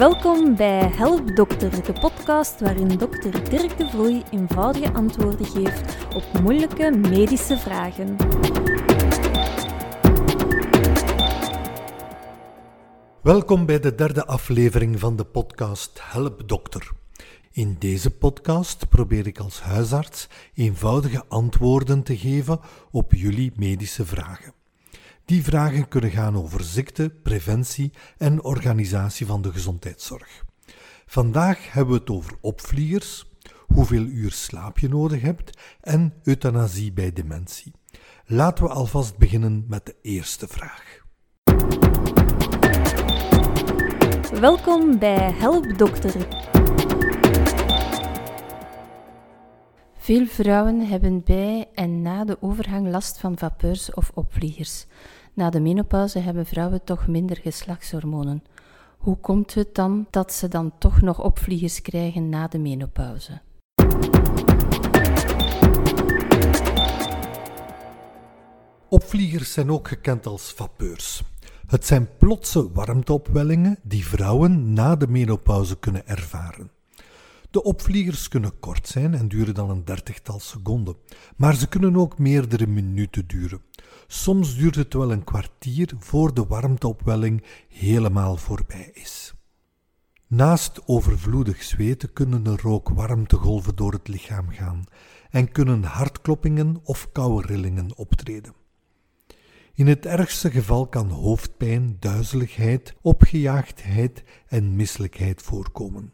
Welkom bij Help Dokter, de podcast waarin dokter Dirk de Vloei eenvoudige antwoorden geeft op moeilijke medische vragen. Welkom bij de derde aflevering van de podcast Help Dokter. In deze podcast probeer ik als huisarts eenvoudige antwoorden te geven op jullie medische vragen. Die vragen kunnen gaan over ziekte, preventie en organisatie van de gezondheidszorg. Vandaag hebben we het over opvliegers, hoeveel uur slaap je nodig hebt en euthanasie bij dementie. Laten we alvast beginnen met de eerste vraag. Welkom bij Help Dokter. Veel vrouwen hebben bij en na de overgang last van vapeurs of opvliegers. Na de menopauze hebben vrouwen toch minder geslachtshormonen. Hoe komt het dan dat ze dan toch nog opvliegers krijgen na de menopauze? Opvliegers zijn ook gekend als vapeurs. Het zijn plotse warmteopwellingen die vrouwen na de menopauze kunnen ervaren. De opvliegers kunnen kort zijn en duren dan een dertigtal seconden, maar ze kunnen ook meerdere minuten duren. Soms duurt het wel een kwartier voor de warmteopwelling helemaal voorbij is. Naast overvloedig zweten kunnen er ook warmtegolven door het lichaam gaan en kunnen hartkloppingen of koude rillingen optreden. In het ergste geval kan hoofdpijn, duizeligheid, opgejaagdheid en misselijkheid voorkomen.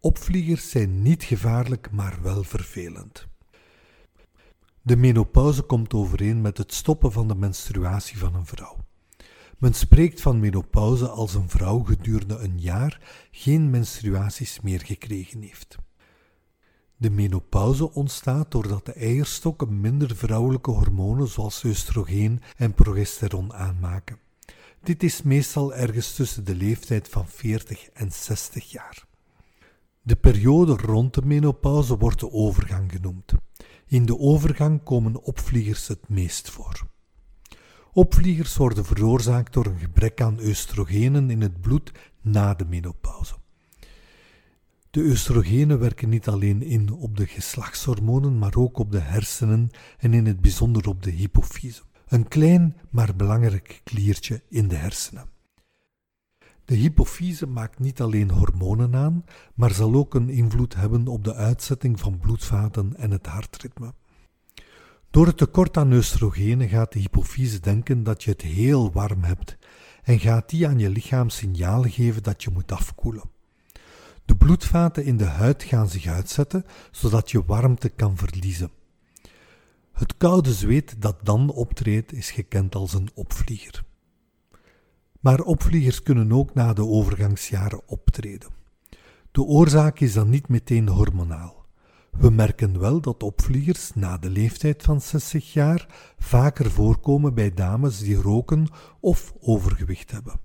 Opvliegers zijn niet gevaarlijk, maar wel vervelend. De menopauze komt overeen met het stoppen van de menstruatie van een vrouw. Men spreekt van menopauze als een vrouw gedurende een jaar geen menstruaties meer gekregen heeft. De menopauze ontstaat doordat de eierstokken minder vrouwelijke hormonen zoals oestrogeen en progesteron aanmaken. Dit is meestal ergens tussen de leeftijd van 40 en 60 jaar. De periode rond de menopauze wordt de overgang genoemd. In de overgang komen opvliegers het meest voor. Opvliegers worden veroorzaakt door een gebrek aan oestrogenen in het bloed na de menopauze. De oestrogenen werken niet alleen in op de geslachtshormonen, maar ook op de hersenen en in het bijzonder op de hypofyse. Een klein maar belangrijk kliertje in de hersenen. De hypofyse maakt niet alleen hormonen aan, maar zal ook een invloed hebben op de uitzetting van bloedvaten en het hartritme. Door het tekort aan oestrogenen gaat de hypofyse denken dat je het heel warm hebt en gaat die aan je lichaam signalen geven dat je moet afkoelen. De bloedvaten in de huid gaan zich uitzetten, zodat je warmte kan verliezen. Het koude zweet dat dan optreedt is gekend als een opvlieger. Maar opvliegers kunnen ook na de overgangsjaren optreden. De oorzaak is dan niet meteen hormonaal. We merken wel dat opvliegers na de leeftijd van 60 jaar vaker voorkomen bij dames die roken of overgewicht hebben.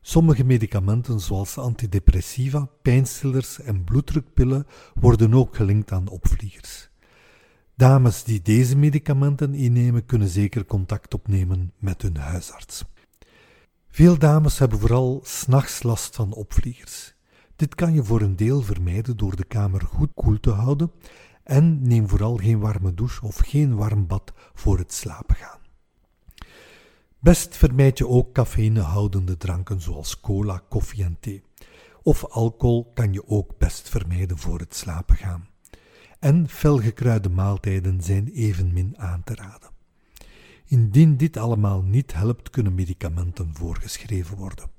Sommige medicamenten zoals antidepressiva, pijnstillers en bloeddrukpillen worden ook gelinkt aan opvliegers. Dames die deze medicamenten innemen kunnen zeker contact opnemen met hun huisarts. Veel dames hebben vooral s'nachts last van opvliegers. Dit kan je voor een deel vermijden door de kamer goed koel te houden en neem vooral geen warme douche of geen warm bad voor het slapen gaan. Best vermijd je ook cafeïnehoudende dranken zoals cola, koffie en thee. Of alcohol kan je ook best vermijden voor het slapen gaan. En felgekruide maaltijden zijn evenmin aan te raden. Indien dit allemaal niet helpt, kunnen medicamenten voorgeschreven worden.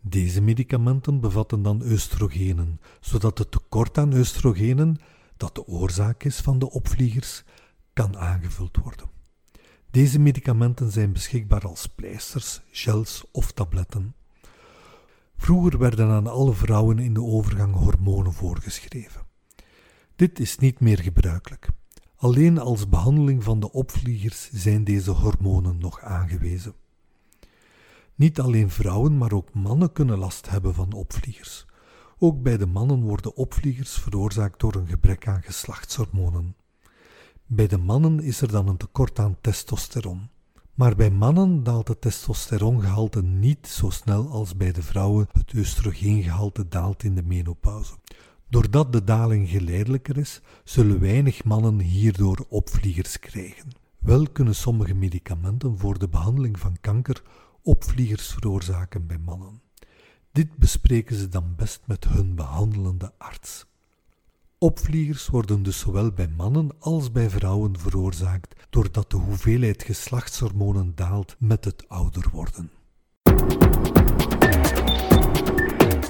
Deze medicamenten bevatten dan oestrogenen, zodat het tekort aan oestrogenen, dat de oorzaak is van de opvliegers, kan aangevuld worden. Deze medicamenten zijn beschikbaar als pleisters, gels of tabletten. Vroeger werden aan alle vrouwen in de overgang hormonen voorgeschreven. Dit is niet meer gebruikelijk. Alleen als behandeling van de opvliegers zijn deze hormonen nog aangewezen. Niet alleen vrouwen, maar ook mannen kunnen last hebben van opvliegers. Ook bij de mannen worden opvliegers veroorzaakt door een gebrek aan geslachtshormonen. Bij de mannen is er dan een tekort aan testosteron. Maar bij mannen daalt het testosterongehalte niet zo snel als bij de vrouwen het oestrogeengehalte daalt in de menopauze. Doordat de daling geleidelijker is, zullen weinig mannen hierdoor opvliegers krijgen. Wel kunnen sommige medicamenten voor de behandeling van kanker opvliegers veroorzaken bij mannen. Dit bespreken ze dan best met hun behandelende arts. Opvliegers worden dus zowel bij mannen als bij vrouwen veroorzaakt doordat de hoeveelheid geslachtshormonen daalt met het ouder worden.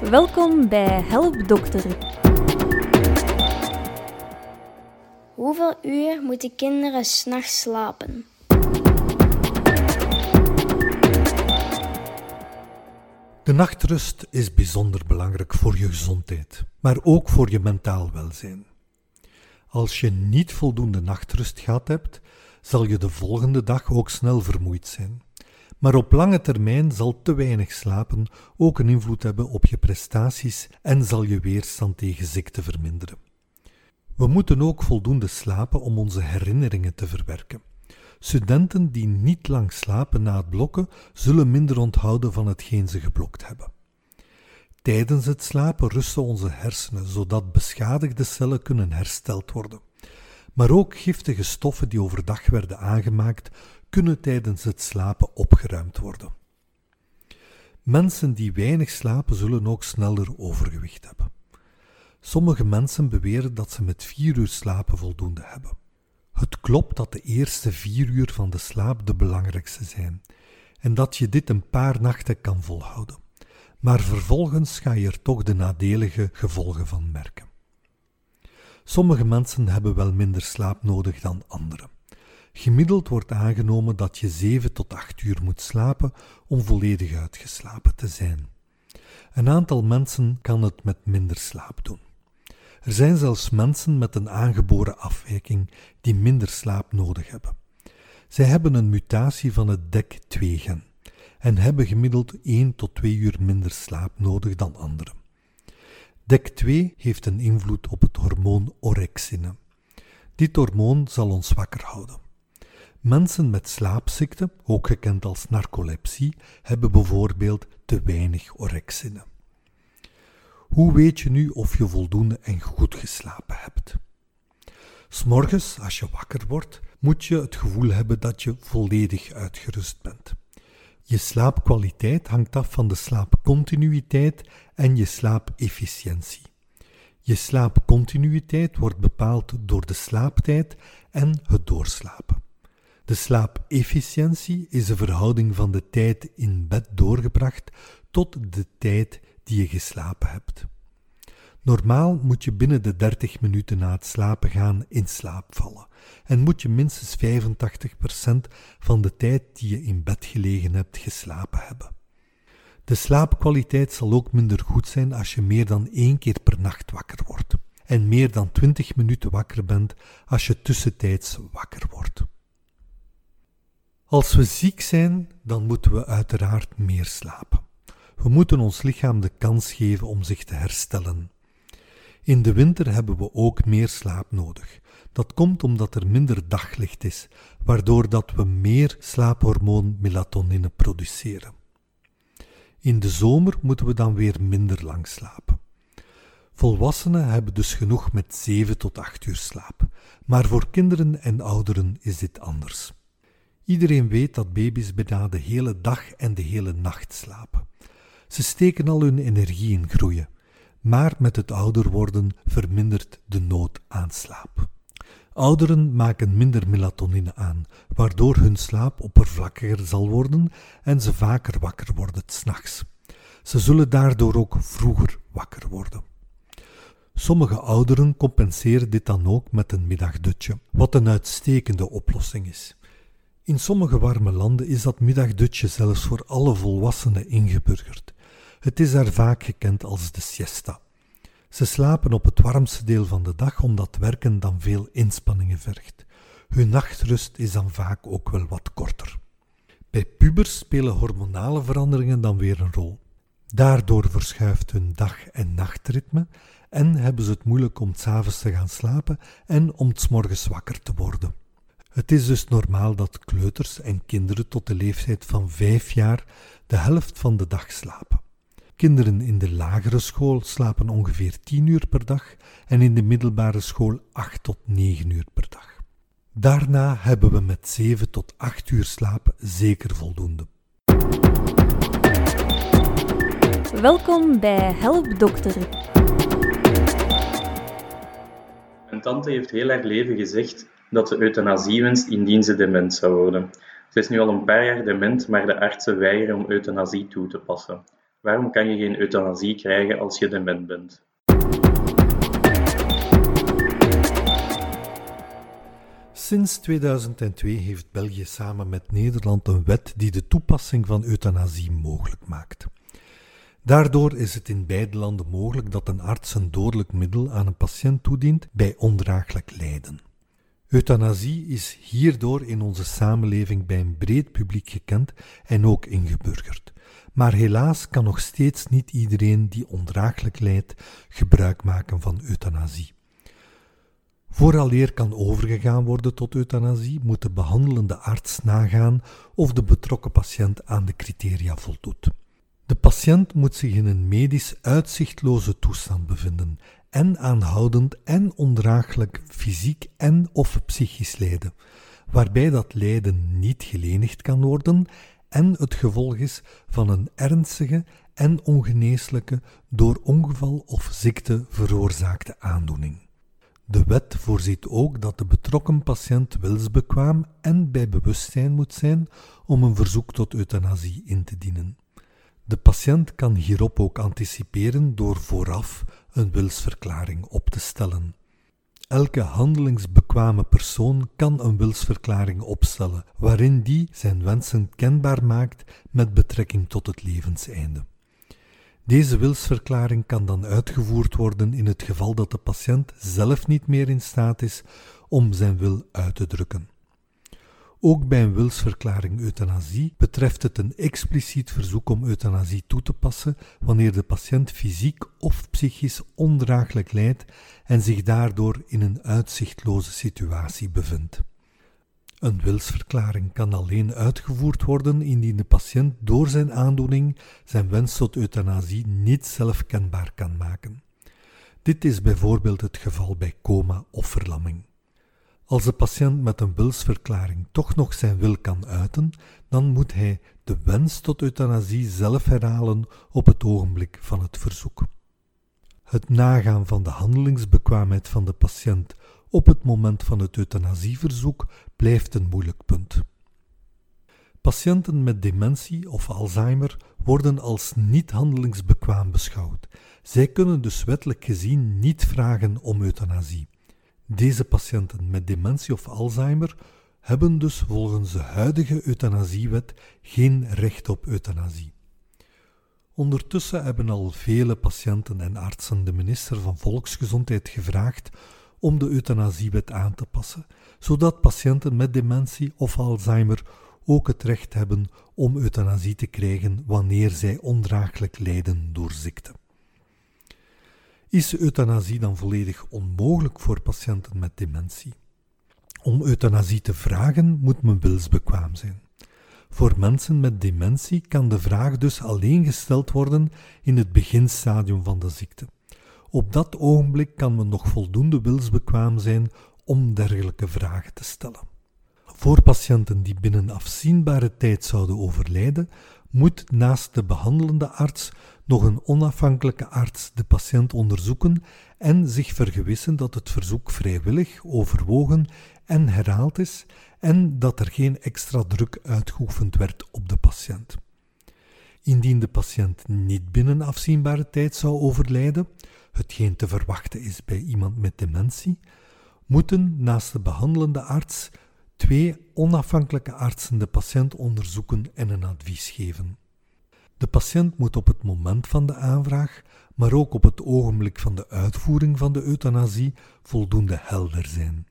Welkom bij Help Dokter. Hoeveel uur moeten kinderen s'nachts slapen? De nachtrust is bijzonder belangrijk voor je gezondheid, maar ook voor je mentaal welzijn. Als je niet voldoende nachtrust gehad hebt, zal je de volgende dag ook snel vermoeid zijn. Maar op lange termijn zal te weinig slapen ook een invloed hebben op je prestaties en zal je weerstand tegen ziekte verminderen. We moeten ook voldoende slapen om onze herinneringen te verwerken. Studenten die niet lang slapen na het blokken zullen minder onthouden van hetgeen ze geblokt hebben. Tijdens het slapen rusten onze hersenen, zodat beschadigde cellen kunnen hersteld worden. Maar ook giftige stoffen die overdag werden aangemaakt, kunnen tijdens het slapen opgeruimd worden. Mensen die weinig slapen zullen ook sneller overgewicht hebben. Sommige mensen beweren dat ze met vier uur slapen voldoende hebben. Het klopt dat de eerste vier uur van de slaap de belangrijkste zijn en dat je dit een paar nachten kan volhouden. Maar vervolgens ga je er toch de nadelige gevolgen van merken. Sommige mensen hebben wel minder slaap nodig dan anderen. Gemiddeld wordt aangenomen dat je 7 tot 8 uur moet slapen om volledig uitgeslapen te zijn. Een aantal mensen kan het met minder slaap doen. Er zijn zelfs mensen met een aangeboren afwijking die minder slaap nodig hebben. Zij hebben een mutatie van het DEC2-gen en hebben gemiddeld 1 tot 2 uur minder slaap nodig dan anderen. DEC2 heeft een invloed op het hormoon orexine. Dit hormoon zal ons wakker houden. Mensen met slaapziekte, ook gekend als narcolepsie, hebben bijvoorbeeld te weinig orexine. Hoe weet je nu of je voldoende en goed geslapen hebt? S'morgens, als je wakker wordt, moet je het gevoel hebben dat je volledig uitgerust bent. Je slaapkwaliteit hangt af van de slaapcontinuïteit en je slaapefficiëntie. Je slaapcontinuïteit wordt bepaald door de slaaptijd en het doorslapen. De slaapefficiëntie is de verhouding van de tijd in bed doorgebracht tot de tijd die je geslapen hebt. Normaal moet je binnen de 30 minuten na het slapen gaan in slaap vallen en moet je minstens 85% van de tijd die je in bed gelegen hebt geslapen hebben. De slaapkwaliteit zal ook minder goed zijn als je meer dan één keer per nacht wakker wordt en meer dan 20 minuten wakker bent als je tussentijds wakker wordt. Als we ziek zijn, dan moeten we uiteraard meer slapen. We moeten ons lichaam de kans geven om zich te herstellen. In de winter hebben we ook meer slaap nodig. Dat komt omdat er minder daglicht is, waardoor dat we meer slaaphormoon melatonine produceren. In de zomer moeten we dan weer minder lang slapen. Volwassenen hebben dus genoeg met 7 tot 8 uur slaap, maar voor kinderen en ouderen is dit anders. Iedereen weet dat baby's bijna de hele dag en de hele nacht slapen. Ze steken al hun energie in groeien, maar met het ouder worden vermindert de nood aan slaap. Ouderen maken minder melatonine aan, waardoor hun slaap oppervlakkiger zal worden en ze vaker wakker worden s'nachts. Ze zullen daardoor ook vroeger wakker worden. Sommige ouderen compenseren dit dan ook met een middagdutje, wat een uitstekende oplossing is. In sommige warme landen is dat middagdutje zelfs voor alle volwassenen ingeburgerd. Het is daar vaak gekend als de siesta. Ze slapen op het warmste deel van de dag omdat werken dan veel inspanningen vergt. Hun nachtrust is dan vaak ook wel wat korter. Bij pubers spelen hormonale veranderingen dan weer een rol. Daardoor verschuift hun dag- en nachtritme en hebben ze het moeilijk om s'avonds te gaan slapen en om s morgens wakker te worden. Het is dus normaal dat kleuters en kinderen tot de leeftijd van 5 jaar de helft van de dag slapen. Kinderen in de lagere school slapen ongeveer 10 uur per dag en in de middelbare school 8 tot 9 uur per dag. Daarna hebben we met 7 tot 8 uur slaap zeker voldoende. Welkom bij Help Dokter. Mijn tante heeft heel haar leven gezegd dat ze euthanasie wenst indien ze dement zou worden. Ze is nu al een paar jaar dement, maar de artsen weigeren om euthanasie toe te passen. Waarom kan je geen euthanasie krijgen als je dement bent? Sinds 2002 heeft België samen met Nederland een wet die de toepassing van euthanasie mogelijk maakt. Daardoor is het in beide landen mogelijk dat een arts een dodelijk middel aan een patiënt toedient bij ondraaglijk lijden. Euthanasie is hierdoor in onze samenleving bij een breed publiek gekend en ook ingeburgerd. Maar helaas kan nog steeds niet iedereen die ondraaglijk lijdt gebruik maken van euthanasie. Vooraleer kan overgegaan worden tot euthanasie, moet de behandelende arts nagaan of de betrokken patiënt aan de criteria voldoet. De patiënt moet zich in een medisch uitzichtloze toestand bevinden en aanhoudend en ondraaglijk fysiek en of psychisch lijden, waarbij dat lijden niet gelenigd kan worden en het gevolg is van een ernstige en ongeneeslijke door ongeval of ziekte veroorzaakte aandoening. De wet voorziet ook dat de betrokken patiënt wilsbekwaam en bij bewustzijn moet zijn om een verzoek tot euthanasie in te dienen. De patiënt kan hierop ook anticiperen door vooraf een wilsverklaring op te stellen. Elke handelingsbekwame persoon kan een wilsverklaring opstellen, waarin die zijn wensen kenbaar maakt met betrekking tot het levenseinde. Deze wilsverklaring kan dan uitgevoerd worden in het geval dat de patiënt zelf niet meer in staat is om zijn wil uit te drukken. Ook bij een wilsverklaring euthanasie betreft het een expliciet verzoek om euthanasie toe te passen wanneer de patiënt fysiek of psychisch ondraaglijk lijdt en zich daardoor in een uitzichtloze situatie bevindt. Een wilsverklaring kan alleen uitgevoerd worden indien de patiënt door zijn aandoening zijn wens tot euthanasie niet zelf kenbaar kan maken. Dit is bijvoorbeeld het geval bij coma of verlamming. Als de patiënt met een wilsverklaring toch nog zijn wil kan uiten, dan moet hij de wens tot euthanasie zelf herhalen op het ogenblik van het verzoek. Het nagaan van de handelingsbekwaamheid van de patiënt op het moment van het euthanasieverzoek blijft een moeilijk punt. Patiënten met dementie of Alzheimer worden als niet handelingsbekwaam beschouwd. Zij kunnen dus wettelijk gezien niet vragen om euthanasie. Deze patiënten met dementie of Alzheimer hebben dus volgens de huidige euthanasiewet geen recht op euthanasie. Ondertussen hebben al vele patiënten en artsen de minister van Volksgezondheid gevraagd om de euthanasiewet aan te passen, zodat patiënten met dementie of Alzheimer ook het recht hebben om euthanasie te krijgen wanneer zij ondraaglijk lijden door ziekte. Is euthanasie dan volledig onmogelijk voor patiënten met dementie? Om euthanasie te vragen moet men wilsbekwaam zijn. Voor mensen met dementie kan de vraag dus alleen gesteld worden in het beginstadium van de ziekte. Op dat ogenblik kan men nog voldoende wilsbekwaam zijn om dergelijke vragen te stellen. Voor patiënten die binnen afzienbare tijd zouden overlijden, moet naast de behandelende arts nog een onafhankelijke arts de patiënt onderzoeken en zich vergewissen dat het verzoek vrijwillig, overwogen en herhaald is en dat er geen extra druk uitgeoefend werd op de patiënt. Indien de patiënt niet binnen afzienbare tijd zou overlijden, hetgeen te verwachten is bij iemand met dementie, moeten naast de behandelende arts twee onafhankelijke artsen de patiënt onderzoeken en een advies geven. De patiënt moet op het moment van de aanvraag, maar ook op het ogenblik van de uitvoering van de euthanasie voldoende helder zijn.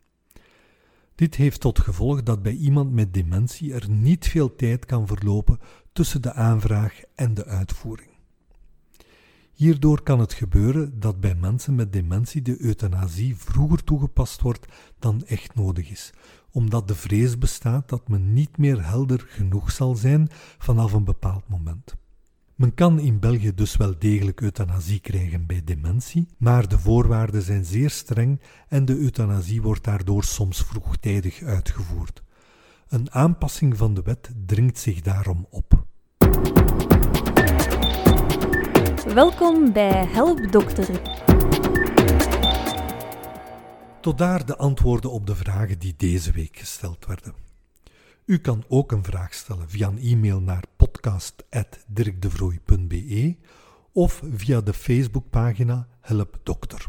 Dit heeft tot gevolg dat bij iemand met dementie er niet veel tijd kan verlopen tussen de aanvraag en de uitvoering. Hierdoor kan het gebeuren dat bij mensen met dementie de euthanasie vroeger toegepast wordt dan echt nodig is, omdat de vrees bestaat dat men niet meer helder genoeg zal zijn vanaf een bepaald moment. Men kan in België dus wel degelijk euthanasie krijgen bij dementie, maar de voorwaarden zijn zeer streng en de euthanasie wordt daardoor soms vroegtijdig uitgevoerd. Een aanpassing van de wet dringt zich daarom op. Welkom bij Help Dokter. Tot daar de antwoorden op de vragen die deze week gesteld werden. U kan ook een vraag stellen via een e-mail naar podcast.dirkdevrooi.be of via de Facebookpagina Help Dokter.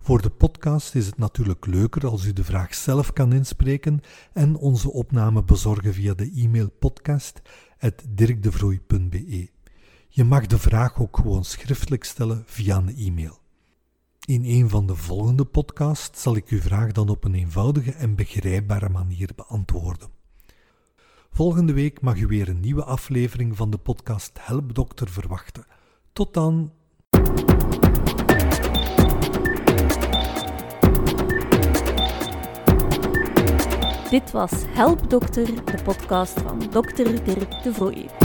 Voor de podcast is het natuurlijk leuker als u de vraag zelf kan inspreken en onze opname bezorgen via de e-mail podcast.dirkdevrooi.be. Je mag de vraag ook gewoon schriftelijk stellen via een e-mail. In een van de volgende podcasts zal ik uw vraag dan op een eenvoudige en begrijpbare manier beantwoorden. Volgende week mag u weer een nieuwe aflevering van de podcast Help Dokter verwachten. Tot dan! Dit was Help Dokter, de podcast van Dr. Dirk de Vrooij.